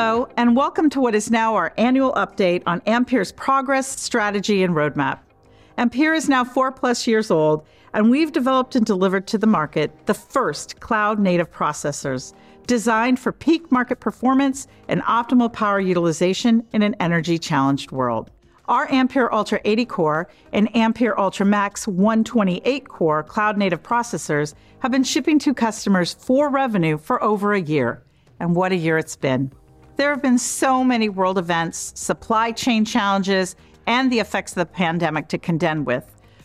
Hello, and welcome to what is now our annual update on Ampere's progress, strategy, and roadmap. Ampere is now four plus years old, and we've developed and delivered to the market the first cloud native processors designed for peak market performance and optimal power utilization in an energy challenged world. Our Ampere Altra 80 core and Ampere Altra Max 128 core cloud native processors have been shipping to customers for revenue for over a year. And what a year it's been. There have been so many world events, supply chain challenges, and the effects of the pandemic to contend with.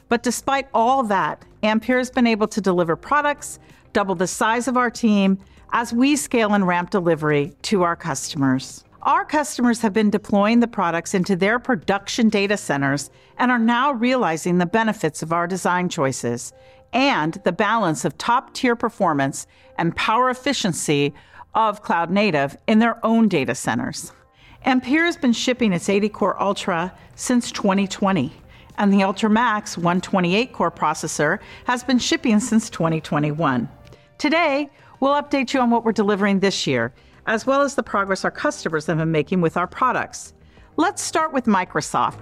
But despite all that, Ampere has been able to deliver products, double the size of our team as we scale and ramp delivery to our customers. Our customers have been deploying the products into their production data centers and are now realizing the benefits of our design choices and the balance of top tier performance and power efficiency of cloud native in their own data centers. Ampere has been shipping its 80 core Altra since 2020, and the Altra Max 128 core processor has been shipping since 2021. Today, we'll update you on what we're delivering this year as well as the progress our customers have been making with our products. Let's start with Microsoft.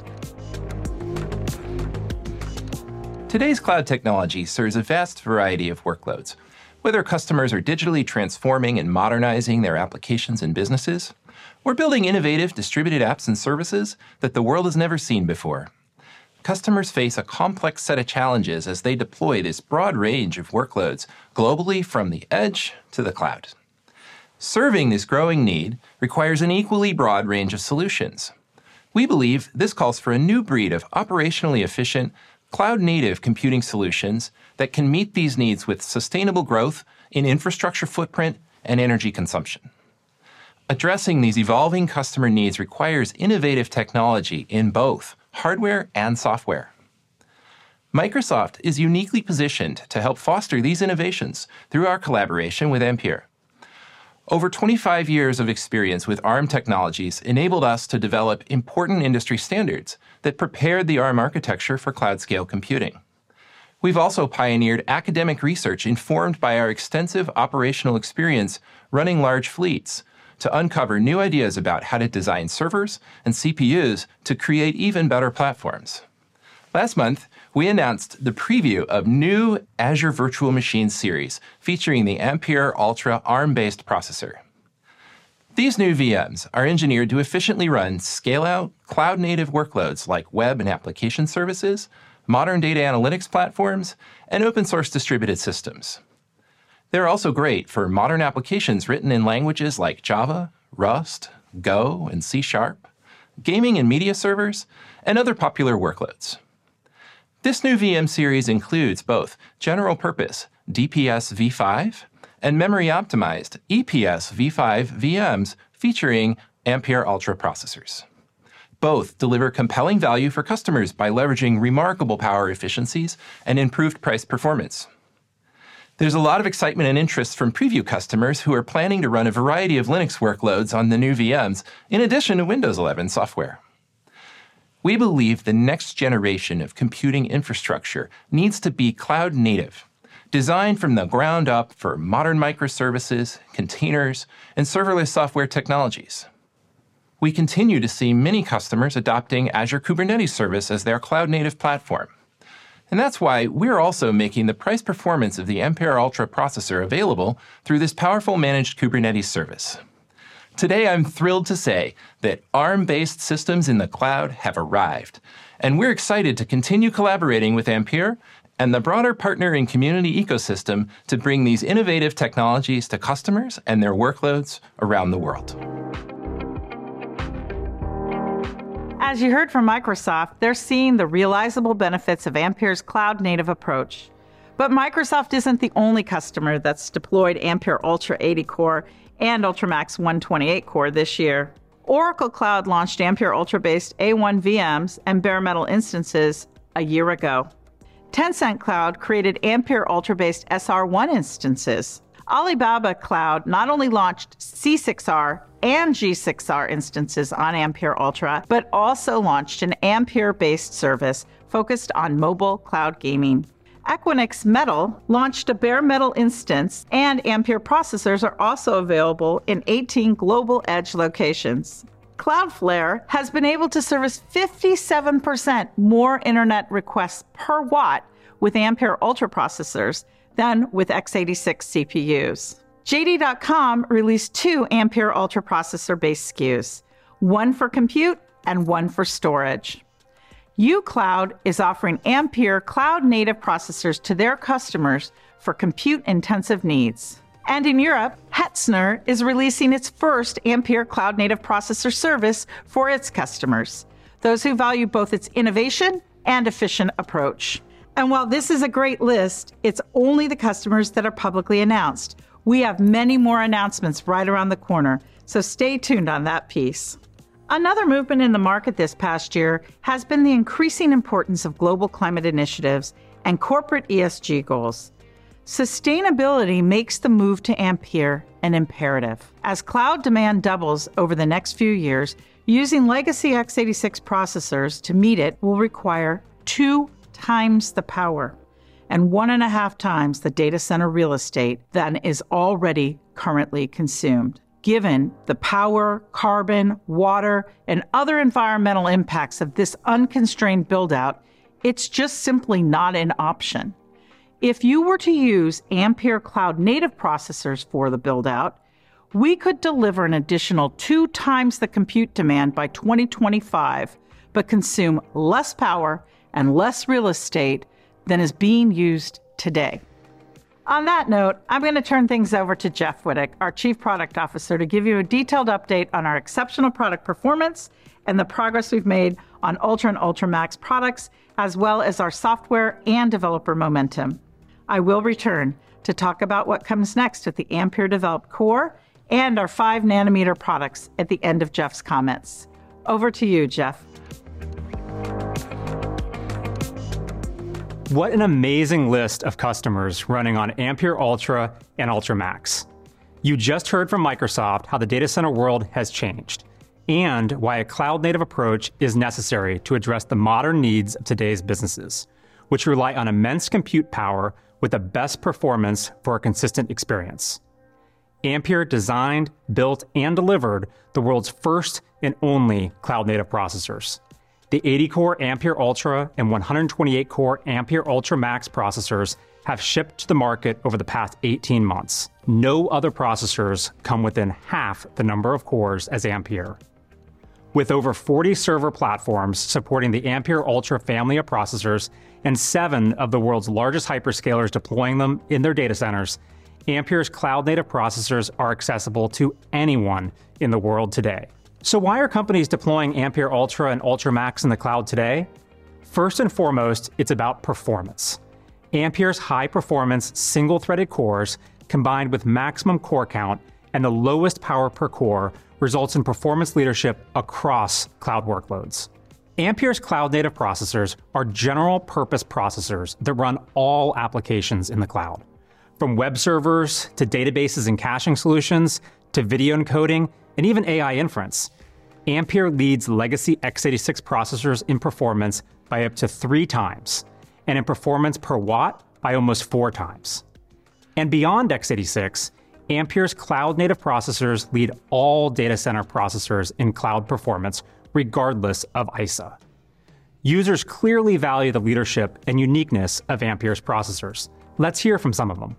Today's cloud technology serves a vast variety of workloads. Whether customers are digitally transforming and modernizing their applications and businesses, or building innovative distributed apps and services that the world has never seen before. Customers face a complex set of challenges as they deploy this broad range of workloads globally from the edge to the cloud. Serving this growing need requires an equally broad range of solutions. We believe this calls for a new breed of operationally efficient, cloud native computing solutions that can meet these needs with sustainable growth in infrastructure footprint and energy consumption. Addressing these evolving customer needs requires innovative technology in both hardware and software. Microsoft is uniquely positioned to help foster these innovations through our collaboration with Ampere. Over 25 years of experience with ARM technologies enabled us to develop important industry standards that prepared the ARM architecture for cloud scale computing. We've also pioneered academic research informed by our extensive operational experience running large fleets to uncover new ideas about how to design servers and CPUs to create even better platforms. Last month, we announced the preview of new Azure Virtual Machine series featuring the Ampere Altra ARM based processor. These new VMs are engineered to efficiently run scale out, cloud native workloads like web and application services, modern data analytics platforms, and open source distributed systems. They're also great for modern applications written in languages like Java, Rust, Go, and C Sharp, gaming and media servers, and other popular workloads. This new VM series includes both general purpose DPS v5 and memory optimized EPS v5 VMs featuring Ampere Altra processors. Both deliver compelling value for customers by leveraging remarkable power efficiencies and improved price performance. There's a lot of excitement and interest from preview customers who are planning to run a variety of Linux workloads on the new VMs, in addition to Windows 11 software. We believe the next generation of computing infrastructure needs to be cloud native, designed from the ground up for modern microservices, containers, and serverless software technologies. We continue to see many customers adopting Azure Kubernetes Service as their cloud native platform. And that's why we're also making the price performance of the Ampere Altra processor available through this powerful managed Kubernetes service. Today, I'm thrilled to say that ARM based systems in the cloud have arrived, and we're excited to continue collaborating with Ampere and the broader partner and community ecosystem to bring these innovative technologies to customers and their workloads around the world. As you heard from Microsoft, they're seeing the realizable benefits of Ampere's cloud native approach. But Microsoft isn't the only customer that's deployed Ampere Altra 80 Core and Altra Max 128 core this year. Oracle Cloud launched Ampere Altra based A1 VMs and bare metal instances a year ago. Tencent Cloud created Ampere Altra based SR1 instances. Alibaba Cloud not only launched C6R and G6R instances on Ampere Altra, but also launched an Ampere based service focused on mobile cloud gaming. Equinix Metal launched a bare metal instance, and Ampere processors are also available in 18 global edge locations. Cloudflare has been able to service 57% more internet requests per watt with Ampere Altra processors than with x86 CPUs. JD.com released two Ampere Altra processor based SKUs, one for compute and one for storage uCloud is offering Ampere cloud native processors to their customers for compute intensive needs. And in Europe, Hetzner is releasing its first Ampere cloud native processor service for its customers, those who value both its innovation and efficient approach. And while this is a great list, it's only the customers that are publicly announced. We have many more announcements right around the corner, so stay tuned on that piece. Another movement in the market this past year has been the increasing importance of global climate initiatives and corporate ESG goals. Sustainability makes the move to Ampere an imperative. As cloud demand doubles over the next few years, using legacy x86 processors to meet it will require two times the power and one and a half times the data center real estate than is already currently consumed given the power, carbon, water, and other environmental impacts of this unconstrained buildout, it's just simply not an option. If you were to use Ampere Cloud native processors for the buildout, we could deliver an additional two times the compute demand by 2025, but consume less power and less real estate than is being used today. On that note, I'm going to turn things over to Jeff Wittich, our Chief Product Officer, to give you a detailed update on our exceptional product performance and the progress we've made on Altra and Altra Max products, as well as our software and developer momentum. I will return to talk about what comes next with the Ampere developed core and our 5 nanometer products at the end of Jeff's comments. Over to you, Jeff. What an amazing list of customers running on Ampere Altra and Altra Max. You just heard from Microsoft how the data center world has changed and why a cloud native approach is necessary to address the modern needs of today's businesses, which rely on immense compute power with the best performance for a consistent experience. Ampere designed, built, and delivered the world's first and only cloud native processors. The 80 core Ampere Altra and 128 core Ampere Altra Max processors have shipped to the market over the past 18 months. No other processors come within half the number of cores as Ampere. With over 40 server platforms supporting the Ampere Altra family of processors and seven of the world's largest hyperscalers deploying them in their data centers, Ampere's cloud native processors are accessible to anyone in the world today. So, why are companies deploying Ampere Altra and Altra Max in the cloud today? First and foremost, it's about performance. Ampere's high performance single threaded cores, combined with maximum core count and the lowest power per core, results in performance leadership across cloud workloads. Ampere's cloud native processors are general purpose processors that run all applications in the cloud. From web servers to databases and caching solutions to video encoding and even AI inference. Ampere leads legacy x86 processors in performance by up to three times, and in performance per watt by almost four times. And beyond x86, Ampere's cloud native processors lead all data center processors in cloud performance, regardless of ISA. Users clearly value the leadership and uniqueness of Ampere's processors. Let's hear from some of them.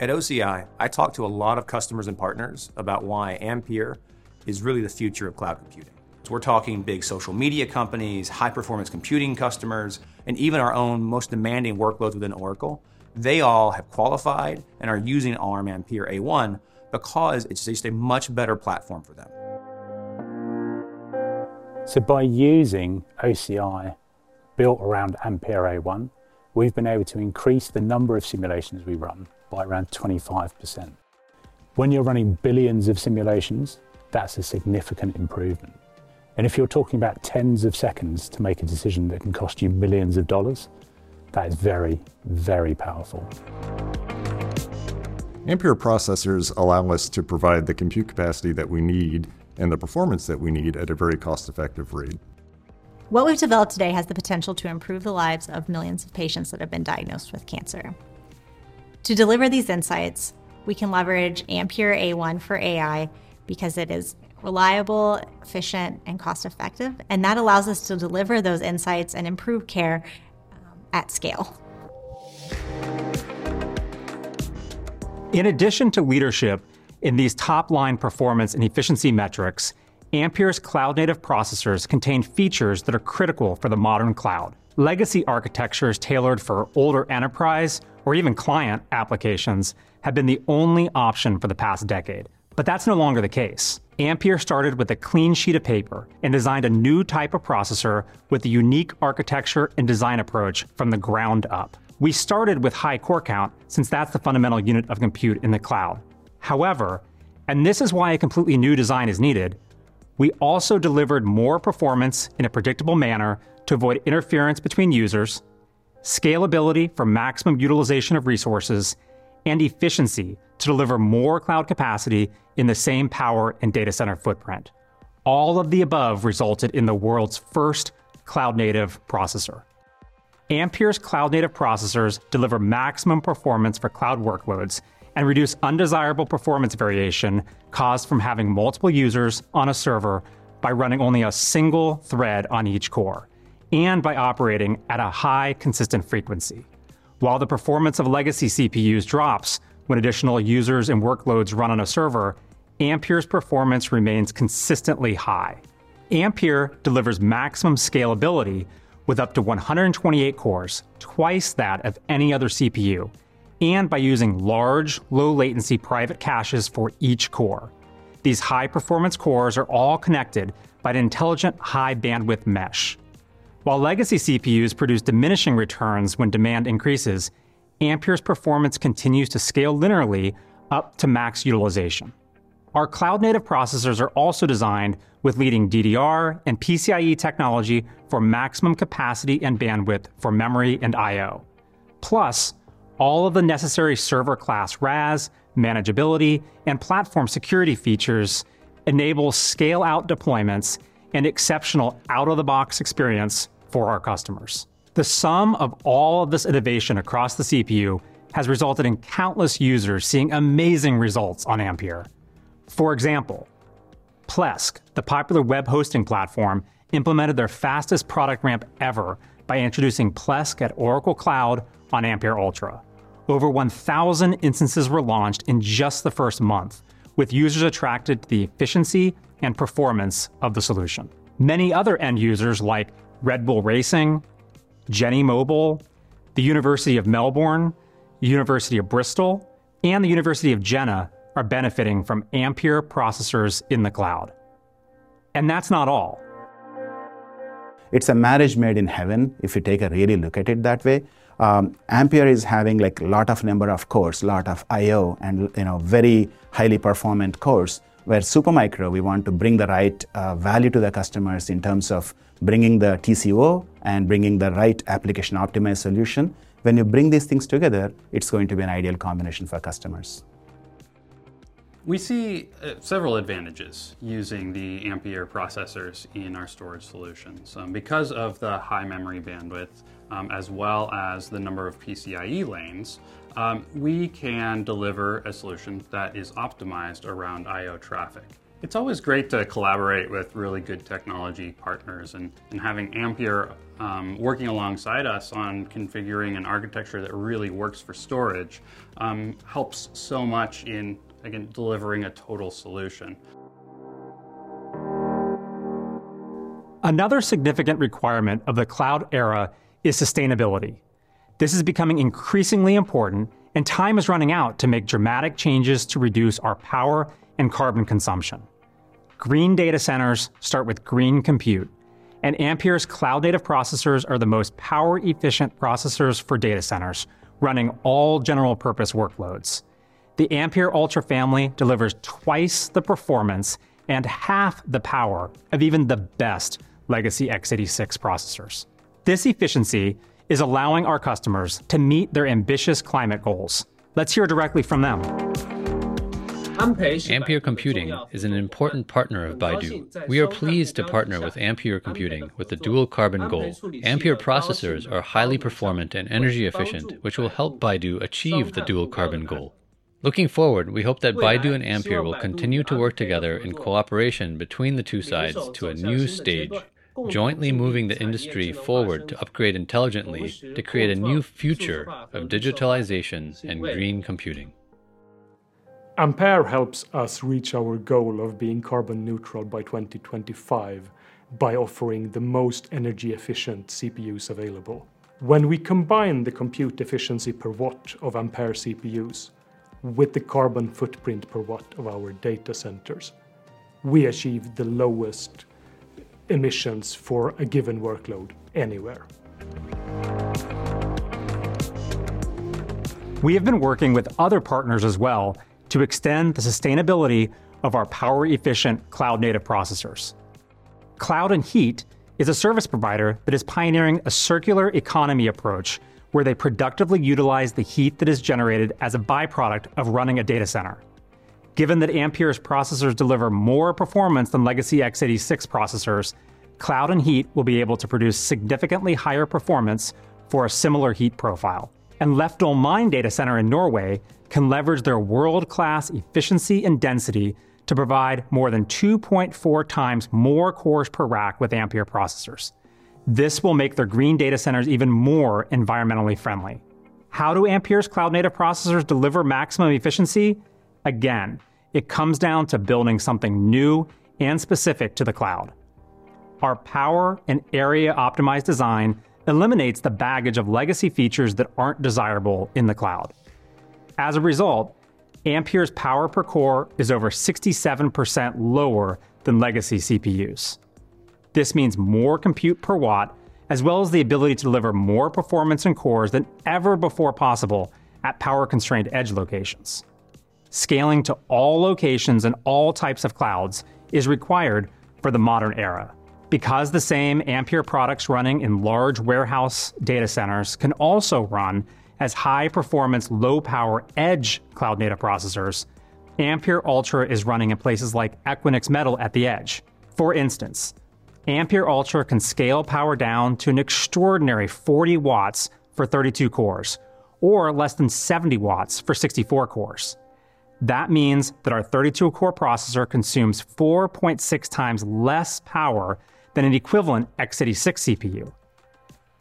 At OCI, I talk to a lot of customers and partners about why Ampere is really the future of cloud computing. So we're talking big social media companies, high performance computing customers, and even our own most demanding workloads within Oracle. They all have qualified and are using ARM Ampere A1 because it's just a much better platform for them. So by using OCI built around Ampere A1, we've been able to increase the number of simulations we run by around 25%. When you're running billions of simulations, that's a significant improvement. And if you're talking about tens of seconds to make a decision that can cost you millions of dollars, that is very, very powerful. Ampere processors allow us to provide the compute capacity that we need and the performance that we need at a very cost effective rate. What we've developed today has the potential to improve the lives of millions of patients that have been diagnosed with cancer. To deliver these insights, we can leverage Ampere A1 for AI because it is reliable, efficient, and cost effective. And that allows us to deliver those insights and improve care um, at scale. In addition to leadership in these top line performance and efficiency metrics, Ampere's cloud native processors contain features that are critical for the modern cloud. Legacy architectures tailored for older enterprise or even client applications have been the only option for the past decade. But that's no longer the case. Ampere started with a clean sheet of paper and designed a new type of processor with a unique architecture and design approach from the ground up. We started with high core count since that's the fundamental unit of compute in the cloud. However, and this is why a completely new design is needed, we also delivered more performance in a predictable manner to avoid interference between users, scalability for maximum utilization of resources, and efficiency to deliver more cloud capacity in the same power and data center footprint. All of the above resulted in the world's first cloud native processor. Ampere's cloud native processors deliver maximum performance for cloud workloads and reduce undesirable performance variation caused from having multiple users on a server by running only a single thread on each core, and by operating at a high consistent frequency. While the performance of legacy CPUs drops when additional users and workloads run on a server, Ampere's performance remains consistently high. Ampere delivers maximum scalability with up to 128 cores, twice that of any other CPU, and by using large, low latency private caches for each core. These high performance cores are all connected by an intelligent high bandwidth mesh. While legacy CPUs produce diminishing returns when demand increases, Ampere's performance continues to scale linearly up to max utilization. Our cloud native processors are also designed with leading DDR and PCIe technology for maximum capacity and bandwidth for memory and I/O. Plus, all of the necessary server class RAS, manageability, and platform security features enable scale out deployments and exceptional out of the box experience for our customers. The sum of all of this innovation across the CPU has resulted in countless users seeing amazing results on Ampere. For example, Plesk, the popular web hosting platform, implemented their fastest product ramp ever by introducing Plesk at Oracle Cloud on Ampere Altra. Over 1,000 instances were launched in just the first month, with users attracted to the efficiency and performance of the solution. Many other end users like Red Bull Racing, Genymobile, the University of Melbourne, University of Bristol, and the University of Jena are benefiting from Ampere processors in the cloud. And that's not all. It's a marriage made in heaven if you take a really look at it that way um, Ampere is having like a lot of number of cores, lot of I/O, and you know very highly performant cores. Where Supermicro, we want to bring the right uh, value to the customers in terms of bringing the TCO and bringing the right application optimized solution. When you bring these things together, it's going to be an ideal combination for customers. We see uh, several advantages using the Ampere processors in our storage solutions. Um, because of the high memory bandwidth, um, as well as the number of PCIe lanes, um, we can deliver a solution that is optimized around I.O. traffic. It's always great to collaborate with really good technology partners and, and having Ampere um, working alongside us on configuring an architecture that really works for storage um, helps so much in, again, delivering a total solution. Another significant requirement of the cloud era is sustainability. This is becoming increasingly important, and time is running out to make dramatic changes to reduce our power and carbon consumption. Green data centers start with green compute, and Ampere's cloud native processors are the most power efficient processors for data centers, running all general purpose workloads. The Ampere Altra family delivers twice the performance and half the power of even the best legacy x86 processors. This efficiency is allowing our customers to meet their ambitious climate goals. Let's hear directly from them. Ampere Computing is an important partner of Baidu. We are pleased to partner with Ampere Computing with the dual carbon goal. Ampere processors are highly performant and energy efficient, which will help Baidu achieve the dual carbon goal. Looking forward, we hope that Baidu and Ampere will continue to work together in cooperation between the two sides to a new stage, jointly moving the industry forward to upgrade intelligently to create a new future of digitalization and green computing. Ampere helps us reach our goal of being carbon neutral by 2025 by offering the most energy efficient CPUs available. When we combine the compute efficiency per watt of Ampere CPUs with the carbon footprint per watt of our data centers, we achieve the lowest emissions for a given workload anywhere. We have been working with other partners as well to extend the sustainability of our power efficient cloud native processors. Cloud and Heat is a service provider that is pioneering a circular economy approach where they productively utilize the heat that is generated as a byproduct of running a data center. Given that Ampere's processors deliver more performance than legacy x86 processors, Cloud and Heat will be able to produce significantly higher performance for a similar heat profile. And Lefdal Mine Data Center in Norway can leverage their world class efficiency and density to provide more than 2.4 times more cores per rack with Ampere processors. This will make their green data centers even more environmentally friendly. How do Ampere's cloud native processors deliver maximum efficiency? Again, it comes down to building something new and specific to the cloud. Our power and area optimized design eliminates the baggage of legacy features that aren't desirable in the cloud. As a result, Ampere's power per core is over 67% lower than legacy CPUs. This means more compute per watt, as well as the ability to deliver more performance in cores than ever before possible at power constrained edge locations. Scaling to all locations and all types of clouds is required for the modern era. Because the same Ampere products running in large warehouse data centers can also run as high performance, low power edge cloud native processors, Ampere Altra is running in places like Equinix Metal at the edge. For instance, Ampere Altra can scale power down to an extraordinary 40 watts for 32 cores, or less than 70 watts for 64 cores. That means that our 32 core processor consumes 4.6 times less power than an equivalent x86 CPU.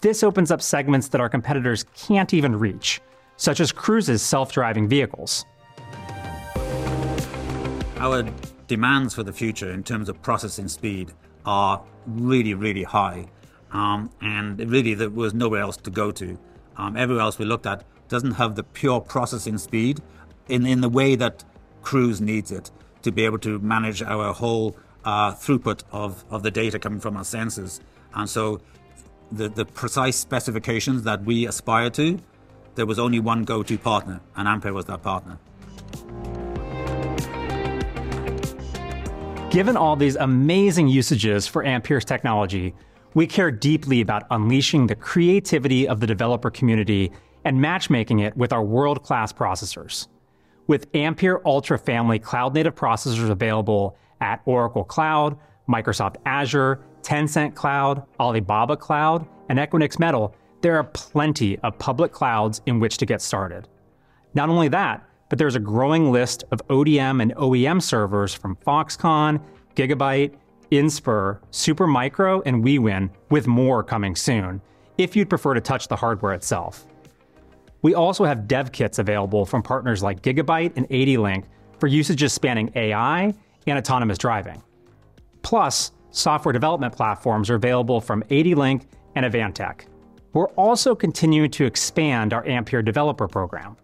This opens up segments that our competitors can't even reach, such as Cruise's self driving vehicles. Our demands for the future in terms of processing speed are really, really high. Um, and really, there was nowhere else to go to. Um, everywhere else we looked at doesn't have the pure processing speed in, in the way that Cruise needs it to be able to manage our whole uh, throughput of, of the data coming from our sensors. And so the, the precise specifications that we aspire to, there was only one go to partner, and Ampere was that partner. Given all these amazing usages for Ampere's technology, we care deeply about unleashing the creativity of the developer community and matchmaking it with our world class processors. With Ampere Altra family cloud native processors available at Oracle Cloud, Microsoft Azure, Tencent Cloud, Alibaba Cloud, and Equinix Metal, there are plenty of public clouds in which to get started. Not only that, but there's a growing list of ODM and OEM servers from Foxconn, Gigabyte, Inspur, Supermicro, and Wiwynn, with more coming soon, if you'd prefer to touch the hardware itself. We also have dev kits available from partners like Gigabyte and ADLink for usages spanning AI and autonomous driving. Plus, software development platforms are available from ADLink and Advantech. We're also continuing to expand our Ampere developer program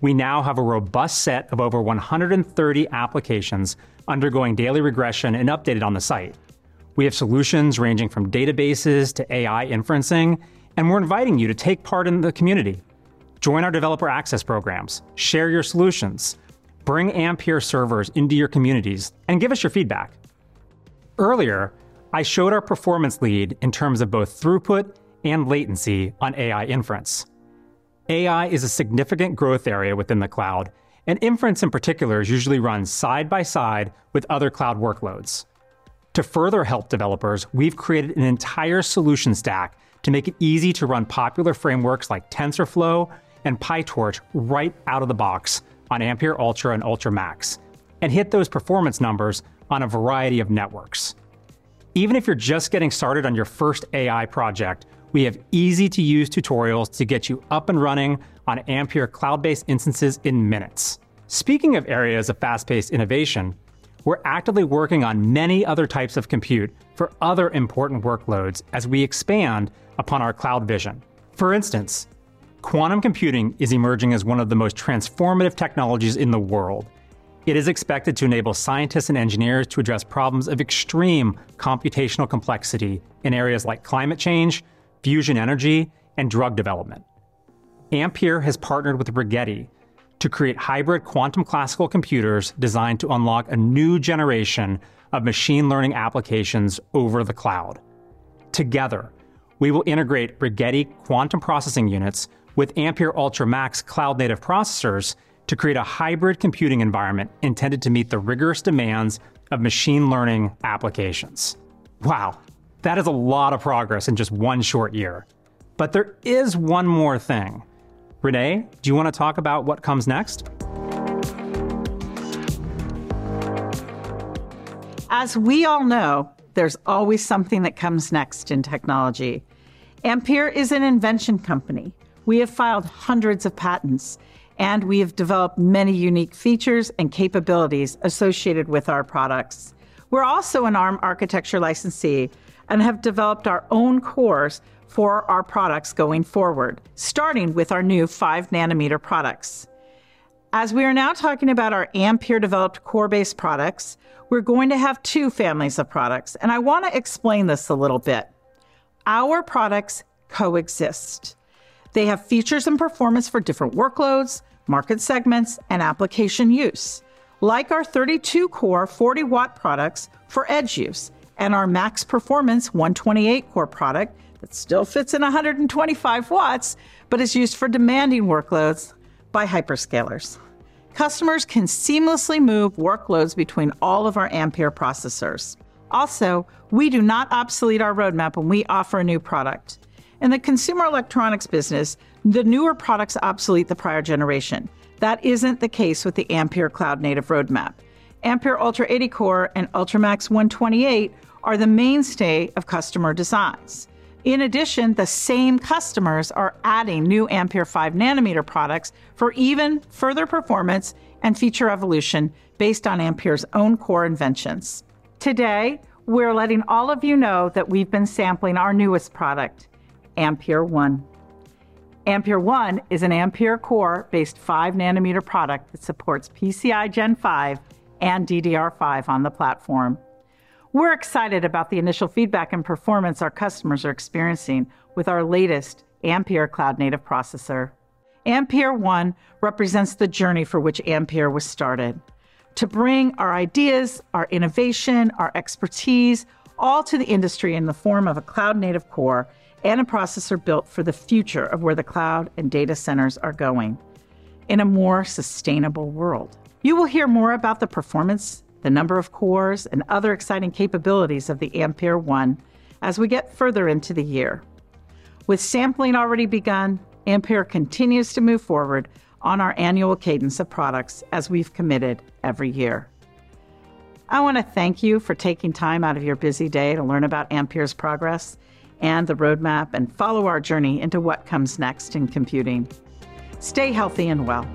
we now have a robust set of over 130 applications undergoing daily regression and updated on the site. We have solutions ranging from databases to AI inferencing, and we're inviting you to take part in the community. Join our developer access programs, share your solutions, bring Ampere servers into your communities, and give us your feedback. Earlier, I showed our performance lead in terms of both throughput and latency on AI inference. AI is a significant growth area within the cloud, and inference in particular is usually run side by side with other cloud workloads. To further help developers, we've created an entire solution stack to make it easy to run popular frameworks like TensorFlow and PyTorch right out of the box on Ampere Altra and Altra Max, and hit those performance numbers on a variety of networks. Even if you're just getting started on your first AI project, we have easy to use tutorials to get you up and running on Ampere cloud based instances in minutes. Speaking of areas of fast paced innovation, we're actively working on many other types of compute for other important workloads as we expand upon our cloud vision. For instance, quantum computing is emerging as one of the most transformative technologies in the world. It is expected to enable scientists and engineers to address problems of extreme computational complexity in areas like climate change, fusion energy, and drug development. Ampere has partnered with Rigetti to create hybrid quantum classical computers designed to unlock a new generation of machine learning applications over the cloud. Together, we will integrate Rigetti quantum processing units with Ampere Altra Max cloud native processors to create a hybrid computing environment intended to meet the rigorous demands of machine learning applications. Wow, that is a lot of progress in just one short year. But there is one more thing. Renee, do you want to talk about what comes next? As we all know, there's always something that comes next in technology. Ampere is an invention company. We have filed hundreds of patents, and we have developed many unique features and capabilities associated with our products. We're also an ARM architecture licensee and have developed our own cores for our products going forward, starting with our new 5 nanometer products. As we are now talking about our Ampere developed core based products, we're going to have two families of products, and I want to explain this a little bit. Our products coexist. They have features and performance for different workloads, market segments, and application use, like our 32 core 40 watt products for edge use and our max performance 128 core product that still fits in 125 watts, but is used for demanding workloads by hyperscalers. Customers can seamlessly move workloads between all of our Ampere processors. Also, we do not obsolete our roadmap when we offer a new product. In the consumer electronics business, the newer products obsolete the prior generation. That isn't the case with the Ampere Cloud Native roadmap. Ampere Altra 80 Core and Altra Max 128 are the mainstay of customer designs. In addition, the same customers are adding new Ampere 5 nanometer products for even further performance and feature evolution based on Ampere's own core inventions. Today, we're letting all of you know that we've been sampling our newest product, Ampere 1. Ampere 1 is an Ampere core based 5 nanometer product that supports PCI Gen 5 and DDR5 on the platform. We're excited about the initial feedback and performance our customers are experiencing with our latest Ampere Cloud Native processor. Ampere 1 represents the journey for which Ampere was started to bring our ideas, our innovation, our expertise, all to the industry in the form of a cloud native core and a processor built for the future of where the cloud and data centers are going in a more sustainable world. You will hear more about the performance the number of cores, and other exciting capabilities of the Ampere 1 as we get further into the year. With sampling already begun, Ampere continues to move forward on our annual cadence of products as we've committed every year. I want to thank you for taking time out of your busy day to learn about Ampere's progress and the roadmap and follow our journey into what comes next in computing. Stay healthy and well.